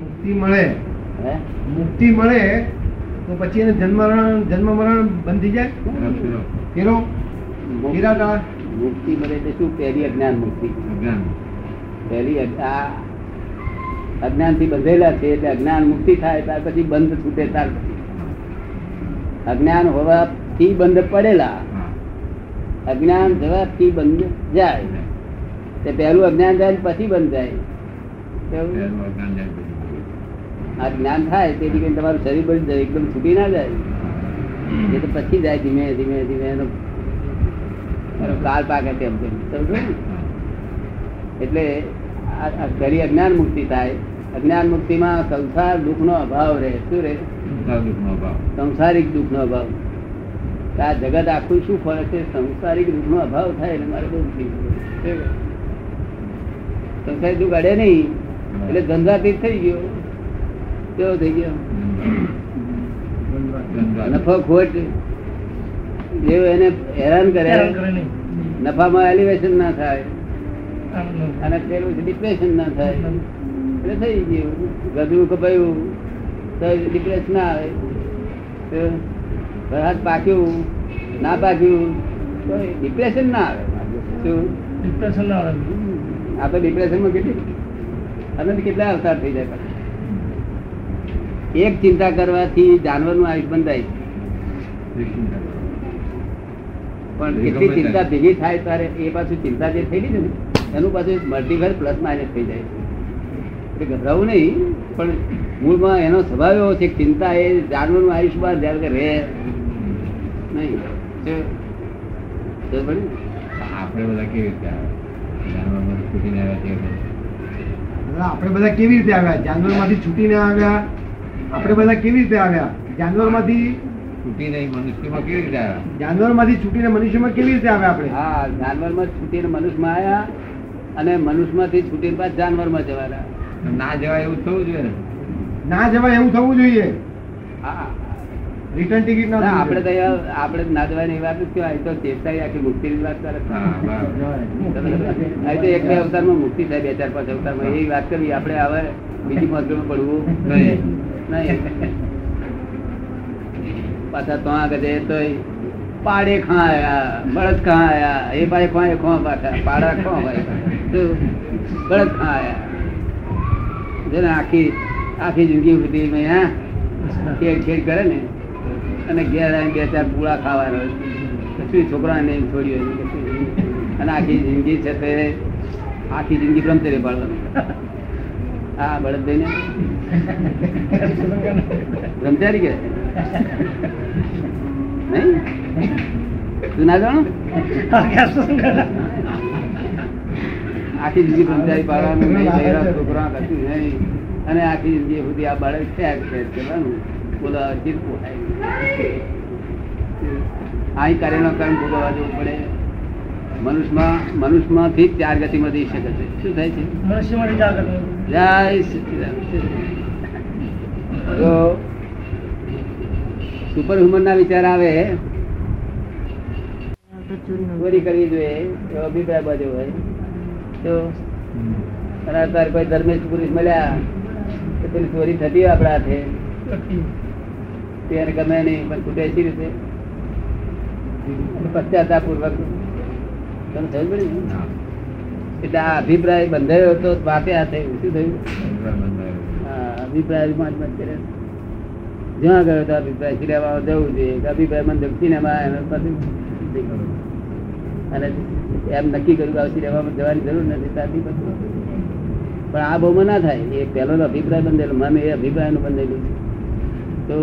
મુક્તિ મળે. મુક્તિ મળે તો પછી એને જન્મ મરણ જન્મ મરણ બંધી જાય? કેરો ફેરાતા મુક્તિ મળે એટલે શું? પહેલી અજ્ઞાન મુક્તિ. પહેલી આ અજ્ઞાનથી બંધેલા છે એટલે અજ્ઞાન મુક્તિ થાય ત્યાર પછી બંધ છૂટે ત્યાર પછી. અજ્ઞાન હોવાથી બંધ પડેલા. અજ્ઞાન જવાથી બંધ જાય. તે પહેલું અજ્ઞાન જાય પછી બંધ જાય. કેવું? આ જ્ઞાન થાય તેથી કરીને તમારું શરીર બળી જાય એકદમ છૂટી ના જાય. એ તો પછી જાય ધીમે ધીમે ધીમે એનો કાળ પાકે તેમ એટલે આ- આ અજ્ઞાન મુક્તિ થાય. અજ્ઞાન મુક્તિમાં સંસાર દુઃખનો અભાવ રહે. શું રહે? સંસારિક દુઃખનો અભાવ. આ જગત આખું શું ફરે છે? સંસારિક દુઃખનો અભાવ થાય એટલે મારે બહુ. સંસારિક દુઃખ અડે નહીં. એટલે ધંધાતીત થઈ ગયો. કેવો થઈ ગયો. નફો ખોટ. જેવું એને હેરાન કરે નફામાં એલિવેશન ના થાય. અને પેલું ડિપ્રેશન ના થાય. એટલે થઈ ગયું. ગધું કપાયું તો ડિપ્રેશન ના આવે. તો પાક્યું ના પાક્યું તો ડિપ્રેશન ના આવે. શું? આ તો ડિપ્રેશનમાં કેટલી અને કેટલા અવતાર થઈ જાય. એક ચિંતા કરવાથી જાનવરનું આયુષ બંધાય પણ કેટલી ચિંતા ભેગી થાય ત્યારે એ પાછું ચિંતા જે થયેલી છે ને એનું પાછું મલ્ટીફાયર પ્લસ માઇનસ થઈ જાય છે. એટલે ગભરાવું નહીં પણ મૂળમાં એનો સ્વભાવ એવો છે ચિંતા એ જાનવરનું આયુષ્ય બાદ જ્યારે કે રહે નહીં? આપણે બધા કેવી રીતે આવે? જાનવરમાંથી છૂટીને આવ્યા આપણે બધા કેવી રીતે આવ્યા? જાનવરમાંથી છૂટીને આવ્યા આપણે બધા કેવી રીતે આવ્યા? જાનવરમાંથી છૂટીને મનુષ્યમાં કેવી રીતે આવ્યા? જાનવરમાંથી છૂટીને મનુષ્યમાં કેવી રીતે આવ્યા આપણે? હા જાનવરમાં છૂટીને મનુષ્યમાં આવ્યા અને મનુષ્યમાંથી છૂટીને પાછ જાનવરમાં જવાના ના જવાય એવું થવું જોઈએ ના? જવાય એવું થવું જોઈએ? હા. રિટર્ન ટિકિટ ના ના, આપણે તો આપણે ના જવાની વાત જ કહેવાય. તો ચેષ્ટાઈ આખી મુક્તિની વાત કરે. તો એક બે અવતારમાં મુક્તિ થાય બે ચાર પાંચ અવતારમાં. એ વાત કરી આપણે હવે બીજી મહત્વમાં પડવું પાછા તો આગળ જઈએ તો પાડે ખા આયા, બળદ ખા આયા, એ ભાઈ ખો ખો પાછા, પાડા ખો ભાઈ બળદ ખા આયા. જેને આખી આખી જિંદગી સુધી મેં, હા ખેડ ખેડ કરે ને, અને ઘેર આવીને બે ચાર પૂળા ખાવાનો કશું છોકરાને છોડ્યું. અને આખી જિંદગી છે તે, આખી જિંદગી બ્રહ્મચર્ય પાડવાનું હા, બળદ દઈને બ્રહ્મચારી કે? નહીં? તું ના જાણો? આખી જિંદગી સમજાવી પાડવાનું નહીં છોકરા કશું નહીં. અને આખી જિંદગી સુધી આ બાળક છે કરવાનું બોલો અર્જિત પોતાય અહીં કાર્યનો કર્મ ભોગવવા જવું પડે. મનુષ્યમાં મનુષ્યમાંથી જ ચાર ગતિમાં જઈ શકે છે? શું થાય છે જય. તો સુપર હ્યુમન ના વિચાર આવે. ચોરી કરવી જોઈએ એવો અભિપ્રાય બાજુ હોય. તો અને કોઈ ધર્મેશ પુરુષ મળ્યા તો પેલી ચોરી થતી આપણા હાથે. તેને ગમે નહીં પણ છૂટે સી રીતે? પશ્ચાતાપ પૂર્વક તમે. એટલે આ અભિપ્રાય બંધાયો હતો વાતે આ થયું. શું થયું અભિપ્રાયમાં જ મત કરે જ્યાં ગયો તો અભિપ્રાય સિનેમા જવું જોઈએ. અભિપ્રાય મને સિનેમા એમ પછી અને એમ નક્કી કર્યું કે સિનેમામાં જવાની જરૂર નથી ત્યાંથી પછી પણ આ બહુમાં ના થાય. એ પહેલો અભિપ્રાય બંધેલો મને એ અભિપ્રાયનું બંધેલું છે. તો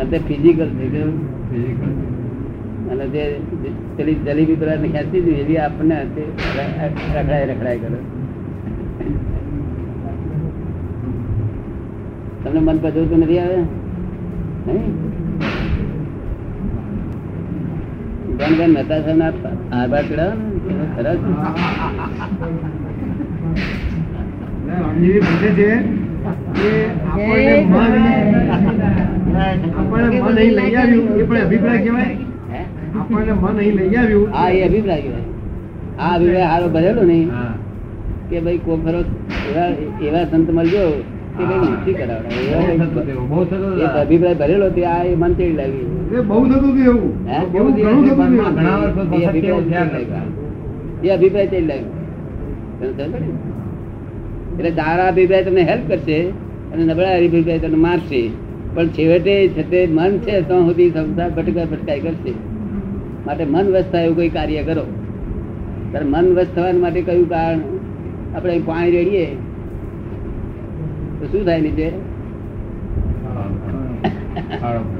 અંતે ફિઝિકલ થઈ ગયું Physical. અને જે પેલી જલેબી પેલા ખેંચી હતી એવી આપણને રખડાય રખડાય કરે. તમને મન પચવતું નથી આવે? નહીં? ગણગણ મહેતા સાહેબના આભાર પીડાવો ને કે આપણને મન અહીં લઈ આવ્યું એ પણ અભિપ્રાય કહેવાય? આપણને મન અહીં લઈ આવ્યું. હા એ અભિપ્રાય કહેવાય. આ અભિપ્રાય હારો ભરેલો નહીં કે ભાઈ કોઈ એવા એવા સંત મળજો કે અભિપ્રાય ભરેલો તે આ મન તેડી લાગી એ બહુ થતું એવું. અભિપ્રાય તેડી. લાગ્યો. એટલે તારા અભિપ્રાય તમને હેલ્પ કરશે અને નબળા અભિપ્રાય તમને મારશે. પણ છેવટે છતે મન છે તો સુધી સંસાર ભટકા ભટકાઈ કરશે. માટે મન વસ્ત થાય એવું કોઈ કાર્ય કરો. ત્યારે મન વસ્ત થવા માટે કયું કારણ? આપણે પાણી રેડીએ. તો શું થાય નીચે?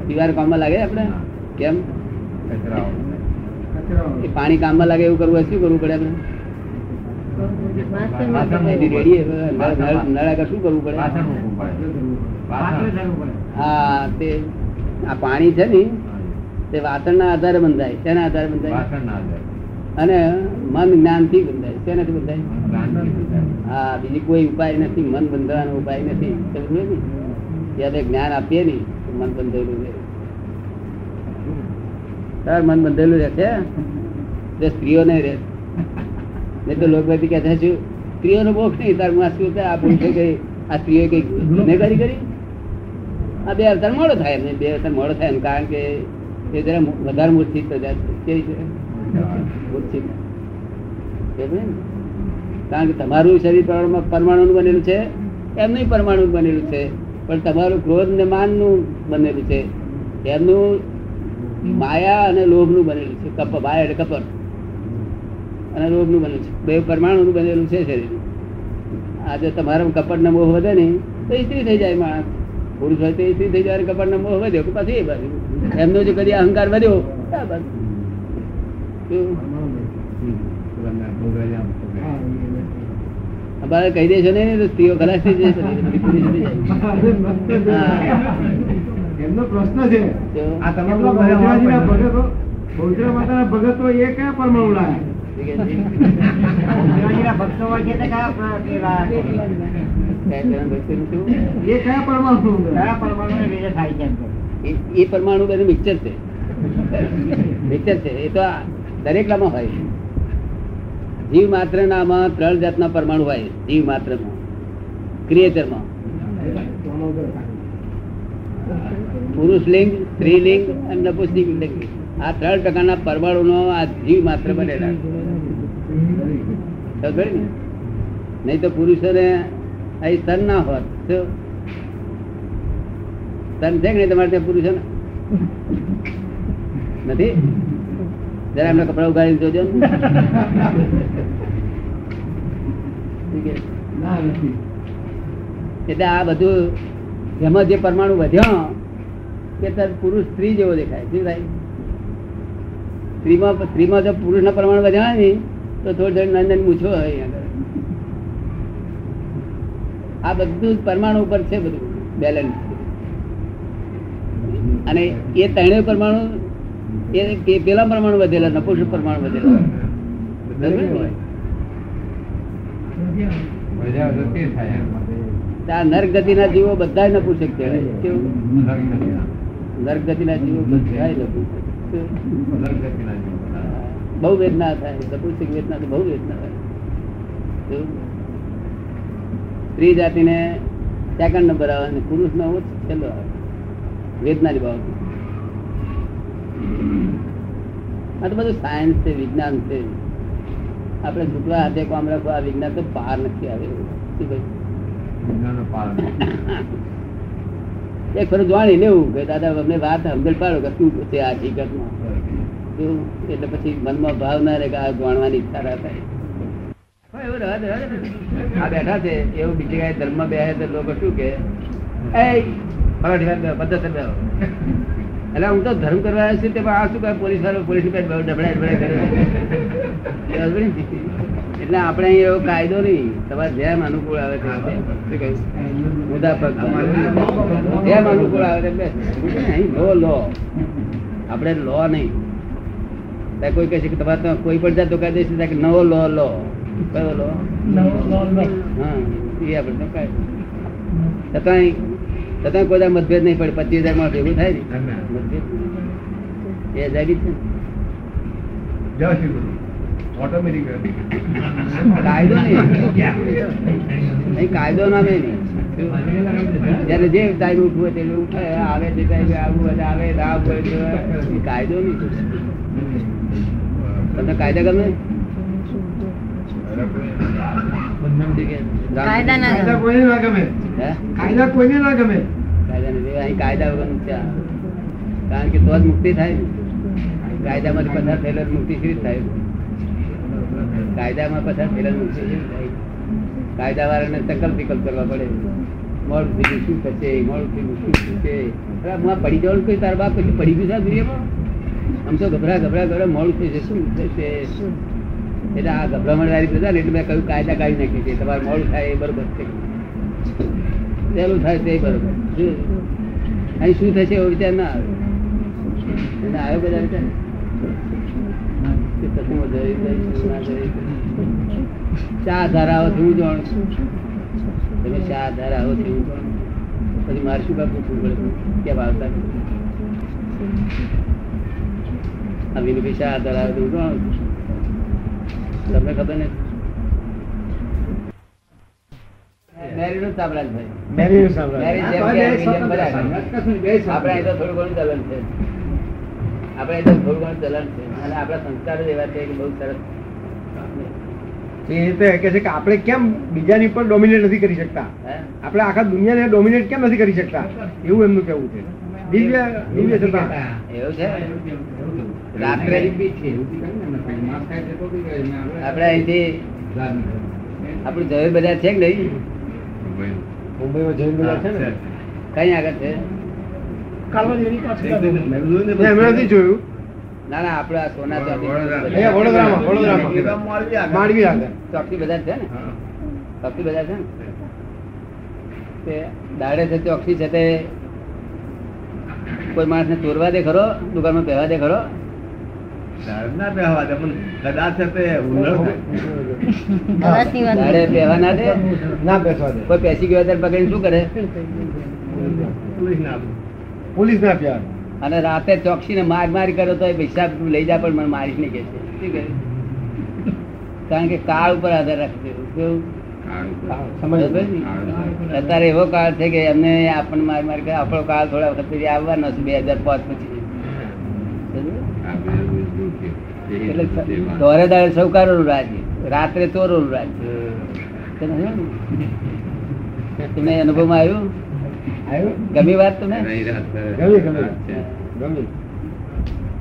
દિવાર કામમાં લાગે આપણે? કેમ? પાણી કામમાં લાગે એવું કરવું શું કરવું પડે આપણે? શું કરવું પડે. હા તે આ પાણી છે ને તે વાસણના આધારે બંધાય. તેના આધારે બંધાય? અને મન જ્ઞાનથી બંધાય. શેનાથી બંધાય. હા બીજી કોઈ ઉપાય નથી. મન બંધવાનો ઉપાય નથી. જ્યારે જ્ઞાન આપીએ ને મન બંધેલું રહે. તાર મન બંધેલું રહેશે? તે સ્ત્રીઓ નહીં રહે. નહીં તો લોકો કહે છે શું સ્ત્રીઓનો બોખ નહીં. તારમાં શું થાય? આ કઈ આ સ્ત્રીઓ કઈ ગુનેગારી કરી. આ બે અવતાર મોડો થાય એમને બે અવતાર મોડો થાય કારણ કે એ જરા વધારે મૂર્છિત પ્રજા છે. મૂર્છિત કારણ કે તમારું શરીર પરમાણુ- બનેલું છે, એમનું પરમાણુ બનેલું છે, પણ તમારું ક્રોધ ને માનનું બનેલું છે. એમનું માયા અને લોભનું બનેલું છે. કપ, માયા એટલે કપટ અને લોભનું બનેલું છે. બે પરમાણુનું બનેલું છે શરીર. આજે તમારા કપટ ને મોહ વધે ને, તો સ્ત્રી થઈ જાય માણસ. પુરુષ હોય તો સ્ત્રી થઈ જાય અને ને મોહ વધે. પાછું એ બાજુ. એમનો જે કદી અહંકાર વધ્યો અમારે કહી દેશો ને તો સ્ત્રીઓ ખલાસ થઈ જશે. એમનો પ્રશ્ન છે. આ તમે એમનો લોકો બધા બહુચરાજીના વાપરો. ભગતો માતાના ભગતો એ કયા પરમાણુ લાયા ભક્તો હોય છે કયા પરમાણુ કયા પરમાણુ થાય છે એ- પરમાણુ બધું મિક્સર છે. મિક્સર છે. એ તો આ દરેકનામાં હોય. જીવ માત્ર નામાં ત્રણ જાતના પરમાણુ હોય. જીવ માત્રમાં. ક્રિએચરમાં. પુરુષ લિંગ સ્ત્રીલિંગ અને નપુસ્તિક લિંગ. આ ત્રણ પ્રકારના પરમાણુનો આ જીવ માત્ર બનેલા. ને? નહીં તો પુરુષોને અહીં તન ના હોત? તન છે કે નહીં તમારે ત્યાં પુરુષો નથી? જરા એમના કપડા ઉગાડી જોજો. એટલે આ બધું એમાં જે પરમાણુ વધ્યો કે તર પુરુષ સ્ત્રી જેવો દેખાય. શું થાય? સ્ત્રીમાં સ્ત્રીમાં જો પુરુષના પ્રમાણ વધ્યા ને તો થોડી થોડી નાની નાની મૂછો હોય. આ બધું જ પરમાણુ ઉપર છે બધું બેલેન્સ અને એ ત્રણેય પરમાણુ એ પેલા પરમાણુ વધેલા નપુષ પરમાણુ વધેલા. આ નર્ક ગતિના જીવો બધા નપુષક કહેવાય. કેવું? લગ્નના. નર્ક જીવો બધા નપુષક. બહુ વેદના થાય. નપુંસક વેદના તો બહુ વેદના થાય. સ્ત્રી જાતિને સેકન્ડ નંબર આવે અને પુરુષનો ઓછો છેલ્લો આવે. આ તો બધું સાયન્સ છે વિજ્ઞાન છે આપણે છૂટવા હાથે કામ રાખો આ વિજ્ઞાન તો પાર નથી આવે શું કહ્યું? એક ફરજ જાણી લેવું કે દાદા અમને વાત સમજણ પાડો કે શું છે આ હકીકતમાં શું? એટલે પછી મનમાં ભાવ ના રહે કે આ જાણવાની ઈચ્છા ના થાય હોય એવું. આ બેઠા છે એવું બીજી કાંઈ ધર્મ બે તો લોકો શું કે એ ફલાણી વાત બે, પદ્ધતિ બે. એટલે હું તો ધર્મ કરવા આવ્યો છું તે આ શું કહે પોલીસ વાળો પોલીસ ડબડાય ડબડાય કરે એટલે આપણે અહીં એવો કાયદો નહીં. તમારે જેમ અનુકૂળ આવે તે. શું કહ્યું? મુદ્દા પગ જેમ અનુકૂળ આવે તેમ અહીં લો લો આપણે લો નહીં. ત્યાં કોઈ કહે છે કે તમારે તો કોઈ પણ જાત કાયદો છે કે નવો લો લો કયો લો હા એ આપણે તો કાયદો. છતાંય કોઈ મતભેદ નહીં પડે. પચીસ હજારમાં ભેગું થાય ને. મતભેદ. એ હજાર કાયદો નહીં. કાયદો નામે નહીં. જયારે જે ટાઈમ ઉઠવું હોય તે ઉઠે. આવે તે ટાઈમે આવું હોય આવે ના હોય એ કાયદો નહીં તમને કાયદા ગમે? કાયદા કોઈને ના ગમે. કાયદા કોઈને ના ગમે. કાયદા કાયદા વગરનું કારણ કે તો જ મુક્તિ થાય ને. કાયદામાંથી પસાર થયેલા મુક્તિ શી થાય. કાયદામાં પસાર થયેલો મુક્તિ થાય. કાયદા વાળાને સંકલ્પ વિકલ્પ કરવા પડે. મોડું થઈ શું થશે? મોડું થઈ શું થશે? હું પડી જવાનું કોઈ તાર બાપ પછી પડી ગયું છે દુનિયામાં? આમ તો ગભરા ગભરા ગભરા મોડું થઈ જશે શું થશે? એટલે આ ગભરામણ વાળી પ્રજા ને એટલે મેં કહ્યું, કાયદા કાઢી નાખી છે તમારે મોડું થાય એ બરોબર છે. વહેલું થાય તે બરોબર? અહીં શું થશે એવો વિચાર ના આવે. એટલે આવ્યો બધા વિચાર? ચા ધારાઓથી હું જાણું તમે ચા જાણું છું? પછી મારે શું કામ પૂછવું આ વિનુભાઈ ચા ધારાઓથી હું જાણું તમને ખબર કે આપણે કેમ બીજાની પર ડોમિનેટ નથી કરી શકતા? આપણે આખા દુનિયાને ડોમિનેટ કેમ નથી કરી શકતા? એવું એમનું કેવું છે. દિવ્ય દિવ્ય એવું છે. રાત્રે આપણે અહીંથી આપણું જય બજાર છે કે નહીં? મુંબઈમાં જૈન બધા છે ને? કઈ આગળ છે? ના ના આપણે આ સોના ચોકડી અહીંયા વડોદરામાં વડોદરામાં. માંડવી આગળ. ચોકડી બજાર છે ને? ચોકડી બજાર છે ને? તે દાડે છે ચોકડી છે તે કોઈ માણસ ને ચોરવા દે ખરો? દુકાનમાં પહેવા દે ખરો? ના બેહવા દે પણ કદાચ તે ઉલ્લંઘન થાય. દિવસની પહેવા ના દે. ના બેસવા દે. કોઈ પેસી ગયો ત્યારે પકડીને શું કરે? પોલીસ ના પોલીસ ના પ્યાર અને રાતે ચોકસી ને માર માર કર્યો તો પૈસા લઈ જા પણ મને મારીશ નહીં કે શું કહે કારણ કે કાળ ઉપર આધાર રાખે કેવું? અત્યારે એવો કાળ છે કે એમને આપણને માર માર કરે આપણો કાળ થોડા વખત પછી આવવાનો છે બે હજાર પાંચ પછી. એટલે દોરે દાડે સૌકારોનું રાજ્ય રાત્રે ચોરોનું રાજ્ય? તમને અનુભવમાં આવ્યું? ગમી વાત તમને?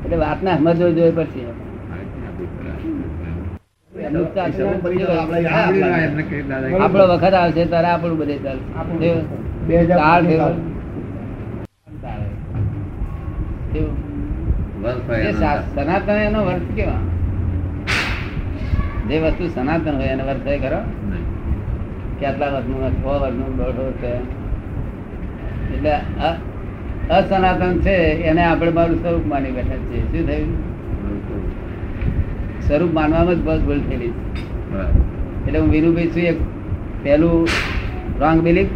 એટલે વાત ને સમજવો જોઈએ પછી એમનું આપણો વખત આવશે તારે આપણું બધે ચાલશે. સનાતન એનો વર્થ કેવા? જે વસ્તુ સનાતન હોય એનો વર્થ ખરો? કે વર્ષનું સો વર્ષનું દોઢ છે. એટલે અસનાતન છે એને આપણે મારું સ્વરૂપ માની બેઠા છે શું થયું? સ્વરૂપ માનવામાં જ બસ ભૂલ થયેલી છે. એટલે હું વીરુભાઈ છું એક પહેલું રોંગ બિલીફ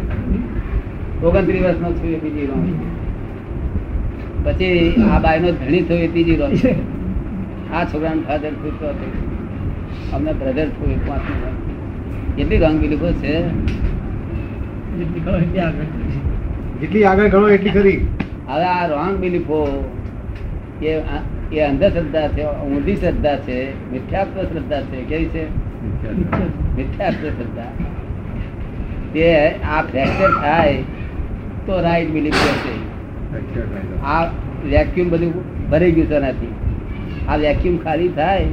ઓગણત્રીસ વર્ષનો છું એ બીજી રોંગ પછી આ બાયનો ધણી થયો એ ત્રીજી છે આ છોકરાનું ફાધર છું ચોથું અમને બ્રધર એ પાંચમી. કેટલી રોંગ બિલીફો છે? જેટલી આગળ ગણો એટલી ખરી. હવે આ રોંગ બિલીફો એ એ અંધશ્રદ્ધા છે ઊંધી શ્રદ્ધા છે મિથ્યાત્વ શ્રદ્ધા છે. કેવી છે? મિથ્યાત્વ. શ્રદ્ધા. તે આ ફ્રેક્ચર થાય તો રાઈટ બિલીફ છે આ વેક્યુમ બધું ભરાઈ ગયું તેનાથી આ વેક્યુમ ખાલી થાય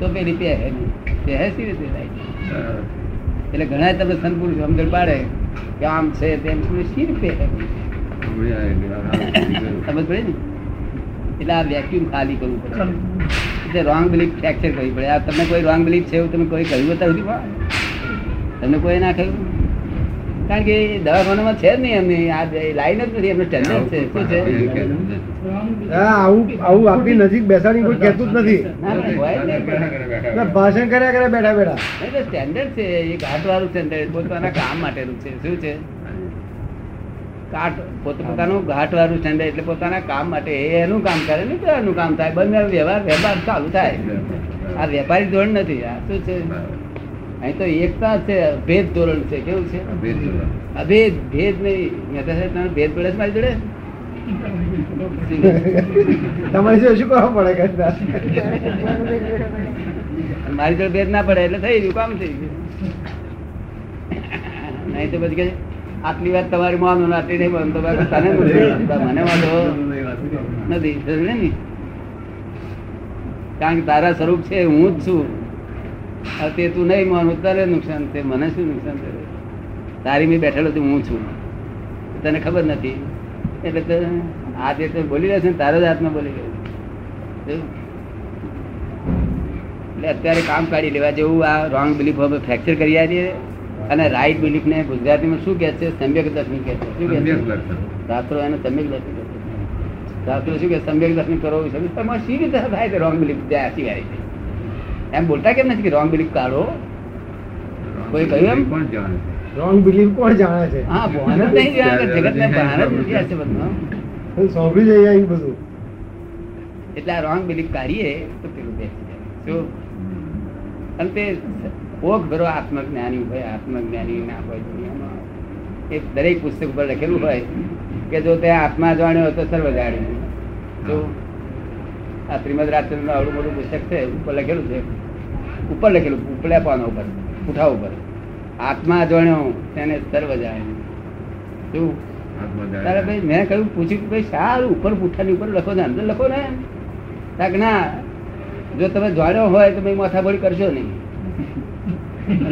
તો પેલી પહે પહેસી રીતે થાય. એટલે ઘણા તમે સંતપુરુષ સમજણ પાડે કે આમ છે તેમ સી રીતે સમજ પડે ને? એટલે આ વેક્યુમ ખાલી કરવું પડે. એટલે રોંગ બિલીફ ફ્રેક્ચર કરવી પડે. આ તમને કોઈ રોંગ બિલીફ છે એવું તમે કોઈ કહ્યું અત્યાર સુધી? તમને કોઈ ના કહ્યું? કારણ કે દવાખાનામાં છે જ નહીં એમને. આ લાઈન જ નથી એમનું સ્ટેન્ડર્ડ છે. શું છે? આવું આવું આપણી નજીક બેસાડી કોઈ કહેતું જ નથી. ના, ના, હોય જ નહીં. પણ. એટલે ભાષણ કર્યા કરે બેઠા બેઠા. એટલે સ્ટેન્ડર્ડ છે. એ ઘાટવાળું સ્ટેન્ડર્ડ પોતાના કામ માટેનું છે. શું છે? કાટ પોતે પોતાનું ઘાટવાળું સ્ટેન્ડર્ડ એટલે પોતાના કામ માટે એનું કામ કરે ને એનું કામ થાય. બંને વ્યવહાર વ્યવહાર ચાલુ થાય. આ વેપારી ધોરણ નથી. આ શું છે? અહીં તો એકતા છે ભેદ ધોરણ છે. કેવું છે? ભેદ અભેદ ભેદ નહીં. મહેતા સાહેબ તમે ભેદ પડે મારી જોડે? તમારે શું શું કરવું પડે કદાચ? મારી જોડે ભેદ ના પડે એટલે થઈ ગયું. કામ થઈ ગયું. નહીં તો પછી આટલી વાત તમારી માનો ને આટલી નહીં માનો તમારે તને. મને વાંધો નથી ને કારણ કે તારા સ્વરૂપ છે હું જ છું. તે તું નહીં માનું તારે નુકસાન છે મને શું નુકસાન થયું? તારી મેં બેઠેલો છું હું છું. તને ખબર નથી. એટલે તો આ તે બોલી રહ્યો છે ને તારો જ હાથમાં બોલી રહ્યો એટલે અત્યારે કામ કાઢી લેવા જેવું આ રોંગ બિલીફ હવે ફ્રેક્ચર કરી આવીએ અને રાઈટ બિલીફ ને ગુજરાતીમાં શું કહે છે? સમ્યક દર્શન કહે છે. શું કહે છે. શાસ્ત્રો એને સમ્યક દર્શન કહે છે. શાસ્ત્રો શું કે સમ્યક દર્શન કરો એમાં સી રીતે થાય રોંગ બિલીફ ત્યાં સિવાય છે એમ બોલતા કેમ નથી કે રોંગ બિલીફ કાઢો? કોઈ કહ્યું એમ? કોણ જાણે છે? Wrong belief કોણ જાણે છે? હા ભાન જ નહીં જગત ને ભાન જ નથી આ બધું સાંભળી જઈએ એ બધું. એટલે આ રોંગ બિલીફ કાઢીએ તો પેલું બેસી જાય. શું? અને તે ઓખ ભરો આત્મજ્ઞાની હોય આત્મજ્ઞાની ના હોય દુનિયામાં. એ દરેક પુસ્તક ઉપર લખેલું હોય કે જો તે આત્મા જાણ્યો તો સર્વ જાણ્યું જો આ શ્રીમદ રાજચંદ્ર આવડું મોટું પુસ્તક છે ઉપર લખેલું છે ઉપર લખેલું ઉપલા પાના ઉપર પુઠા ઉપર. આત્મા જાણ્યો તેને સર્વ જાણ્યું. શું? તારે ભાઈ મેં કહ્યું પૂછ્યું કે ભાઈ સારું ઉપર પુઠ્ઠાની ઉપર લખો ને અંદર લખો ને. કાંક ના જો તમે જાણ્યો હોય તો ભાઈ માથાફોડી કરશો નહીં.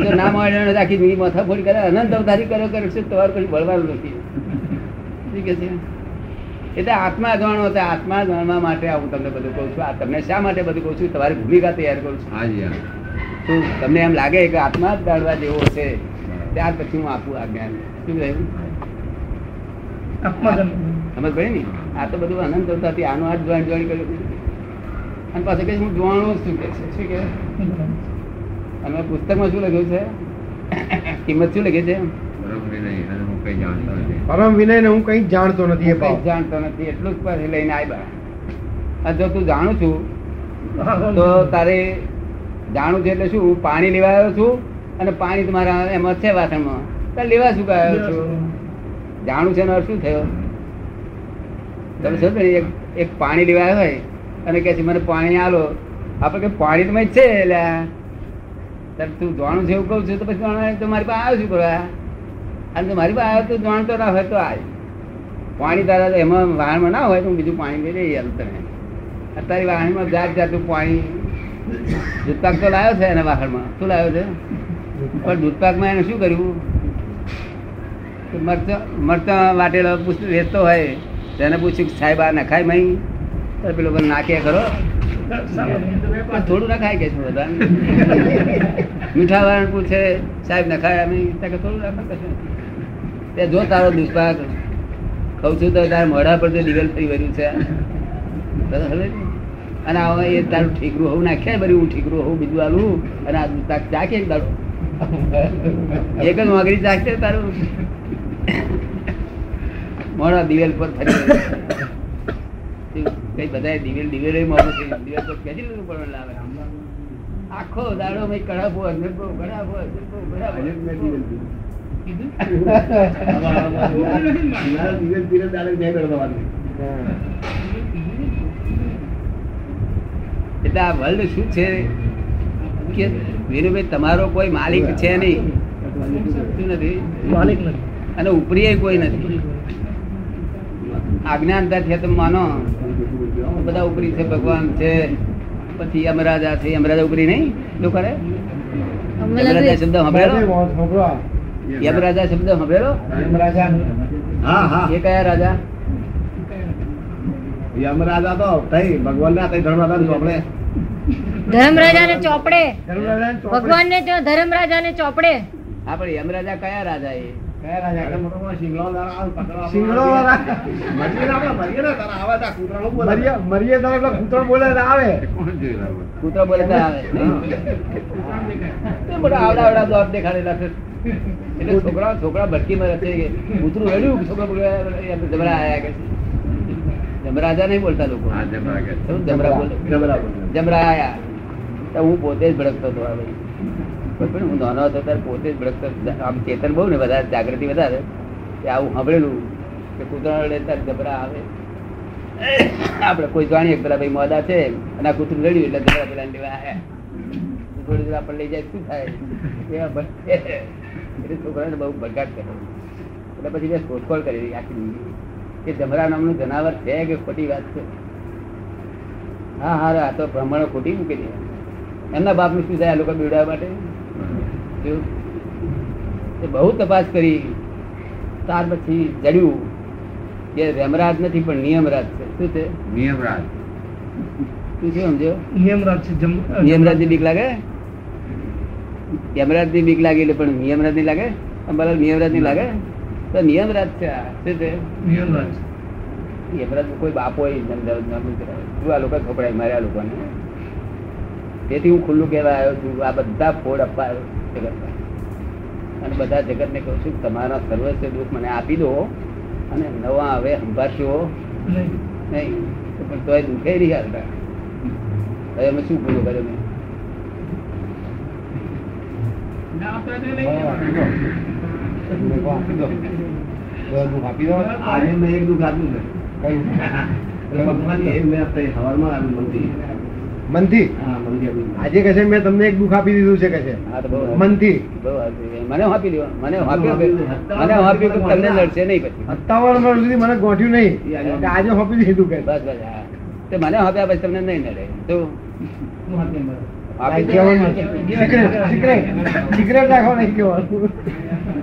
જો ના માણ્યો આખી જિંદગી માથાફોડી કરે અનંત અવતારી કર્યો કરશો તમારું કઈ ભળવાનું નથી. ઠીક છે? એટલે આત્મા જાણો તો આત્મા જાણવા માટે આ હું તમને બધું કહું છું. આ તમને શા માટે બધું કહું છું? તમારી ભૂમિકા તૈયાર કરું છું. હાજી હા. શું તમને એમ લાગે કે આત્મા જ જાણવા જેવો છે ત્યાર પછી હું આપું આ જ્ઞાન. શું કહ્યું? સમજ પડી ને? આ તો બધું અનંત અવતારથી આનું આ જોઈન જોઈન કર્યું. અને પાછું કે હું જોવાનું શું કે છે. શું કે અને પુસ્તકમાં શું લખ્યું છે? કિંમત શું લખી છે બરોબર નહીં અને હું કઈ જાણતો નથી. પરમ વિનય ને હું કઈ જાણતો નથી ભાવ જાણતો નથી એટલું જ પાછી લઈને આવ્યા જો તું જાણું છું તો તારે જાણું છે એટલે શું પાણી લેવા આવ્યો છું અને પાણી તમારા એમાં છે વાસણમાં. તો લેવા શું આવ્યો છું? જાણું છે એનો શું થયો? તમે છો ને એક એક પાણી લેવા આવ્યો હોય અને કહે છે મને પાણી આલો. આપણે કે પાણી તમે છે એટલે તું જાણું છે એવું કહું છું તો પછી મારી પાસે આવ્યો છું કરવા? અને મારી પાસે આવ્યો તો જાણતો ના હોય તો આજ પાણી તારા એમાં વાહનમાં ના હોય તો હું બીજું પાણી લઈ જઈએ તને. અત્યારે વાહનમાં જાત જાતનું પાણી. દૂધપાક તો લાવ્યો છે એના વાહનમાં. શું લાવ્યો છે? પણ દૂધપાકમાં એને શું કર્યું? મરચા મરચા વાટેલો વેચતો હોય તેને પૂછ્યું કે સાહેબ, આ નખાય મહી? તો પેલો કે નાખે ખરો. પણ થોડું નખાય કે છે બધા મીઠા વાળા પૂછે, સાહેબ, નખાય અમે ત્યાં થોડું નાખો કશું. તે જો તારો દુષ્પાક, કહું છું તો તારા મોઢા પર જે દિવેલ થઈ વર્યું છે. અને હવે એ તારું ઠીકરું હોવું નાખ્યા બરી હું ઠીકરું હોવું, બીજું આલું અને આ દુષ્પાક ચાખે એક દાડો એક જ મોગરી ચાખશે તારું. મોઢા દિવેલ પર ફરી વર્યું. કઈ બધા દિવેલ દિવેલ મોઢું થઈ. દિવેલ પર કેટલી બધું પડવાનું લાવે આખો દાડો મેં કડાપો અજરપો કડાપો અજરપો કડાપો. એટલે આ વર્લ્ડ શું છે? કે વીરુભાઈ તમારો કોઈ માલિક છે નહીં. નથી માલિક નથી. અને ઉપરી કોઈ નથી. આજ્ઞાનતા છે તમે માનો. બધા ઉપરી છે ભગવાન છે. પછી યમરાજા છે યમરાજા ઉપરી નહીં? શું કરે? યમરાજા શબ્દ સાંભળેલો યમરાજા શબ્દ સાંભળેલો? યમ રાજા. હા હા. એ કયા રાજા? યમ રાજા તો થઈ ભગવાન ના થઈ ધર્મ રાજા ચોપડે. ધર્મ રાજા ને ચોપડે. ભગવાન ને જો ધર્મરાજા ને ચોપડે. હા પણ યમ રાજા કયા રાજા એ? શિંગડો શિંગડો મરીએ તારે પેલો કૂતરો બોલે આવે. કૂતરો બોલે આવે. આવડા આવડા દેખાડેલા છે. એટલે છોકરા છોકરા ભટકીમાં છે કૂતરું હેડ્યું છોકરા જમરા આયા કે જમરાજા નહીં બોલતા લોકો. જમરા બોલે? જમરા આયા. તો હું પોતે જ ભડકતો હતો ભાઈ હું નાનો હતો ત્યારે પોતે જ ભડકતો. આમ ચેતન બહુ ને વધારે જાગૃતિ વધારે. કે આવું સાંભળેલું કે કૂતરા રડે ત્યારે જબરા આવે. આપણે કોઈ જાણીએ પેલા ભાઈ મોદા છે અને આ કૂતરું રડ્યું એટલે જબરા પેલા લેવા આવ્યા થોડી દૂર આપણે લઈ જાય શું થાય? એવા. એટલે છોકરાને બહુ બગાડ કરે એટલે પછી મેં શોધખોળ કરી આખી જિંદગી. કે જમરા નામનું જનાવર છે કે ખોટી વાત છે? હા હા આ તો બ્રાહ્મણો ખોટી મૂકી દે. એમના બાપનું શું થાય? આ લોકો બીવડાવવા માટે. એ બહુ તપાસ કરી. ત્યાર પછી જડ્યું કે રેમરાજ નથી પણ નિયમરાજ છે. શું છે? નિયમરાજ. તું છે સમજો નિયમરાજ છે નિયમરાજની બીક લાગે? યમરાજની બીક લાગી પણ નિયમરાજની લાગે? અંબાલાલ નિયમરાજની. લાગે? તો નિયમરાજ છે. શું છે? નિયમરાજ. યમરાજ કોઈ બાપ હોય આ લોકો ખપડાય મારે આ લોકોને? તેથી હું ખુલ્લું કહેવા આવ્યો છું આ બધા ફોડ આપવા આવ્યો અને બધા જગતને કહું છું તમારા સર્વસ્વ દુઃખ મને આપી દો અને નવા હવે સંભાળશો નહીં. નહીં. પણ તોય દુઃખે નહીં હાલતા. હવે અમે શું ભૂલો કર્યો મેં? એક દુઃખ આપ્યું મનથી. આજે કહે મેં તમને એક દુઃખ આપી દીધું છે કે છે. હા તો બહુ મનથી મને આપી દો મને મને તમને લડશે નહીં પછી. સત્તાવન વર્ષ સુધી મને ગોઠ્યું નહીં. આજે સોંપી દીધું કે બસ બસ તે મને આપ્યા પછી તમને નહીં નડે તો? સિક્રેટ સિક્રેટ સિક્રેટ રાખો નહીં કહેવાનું.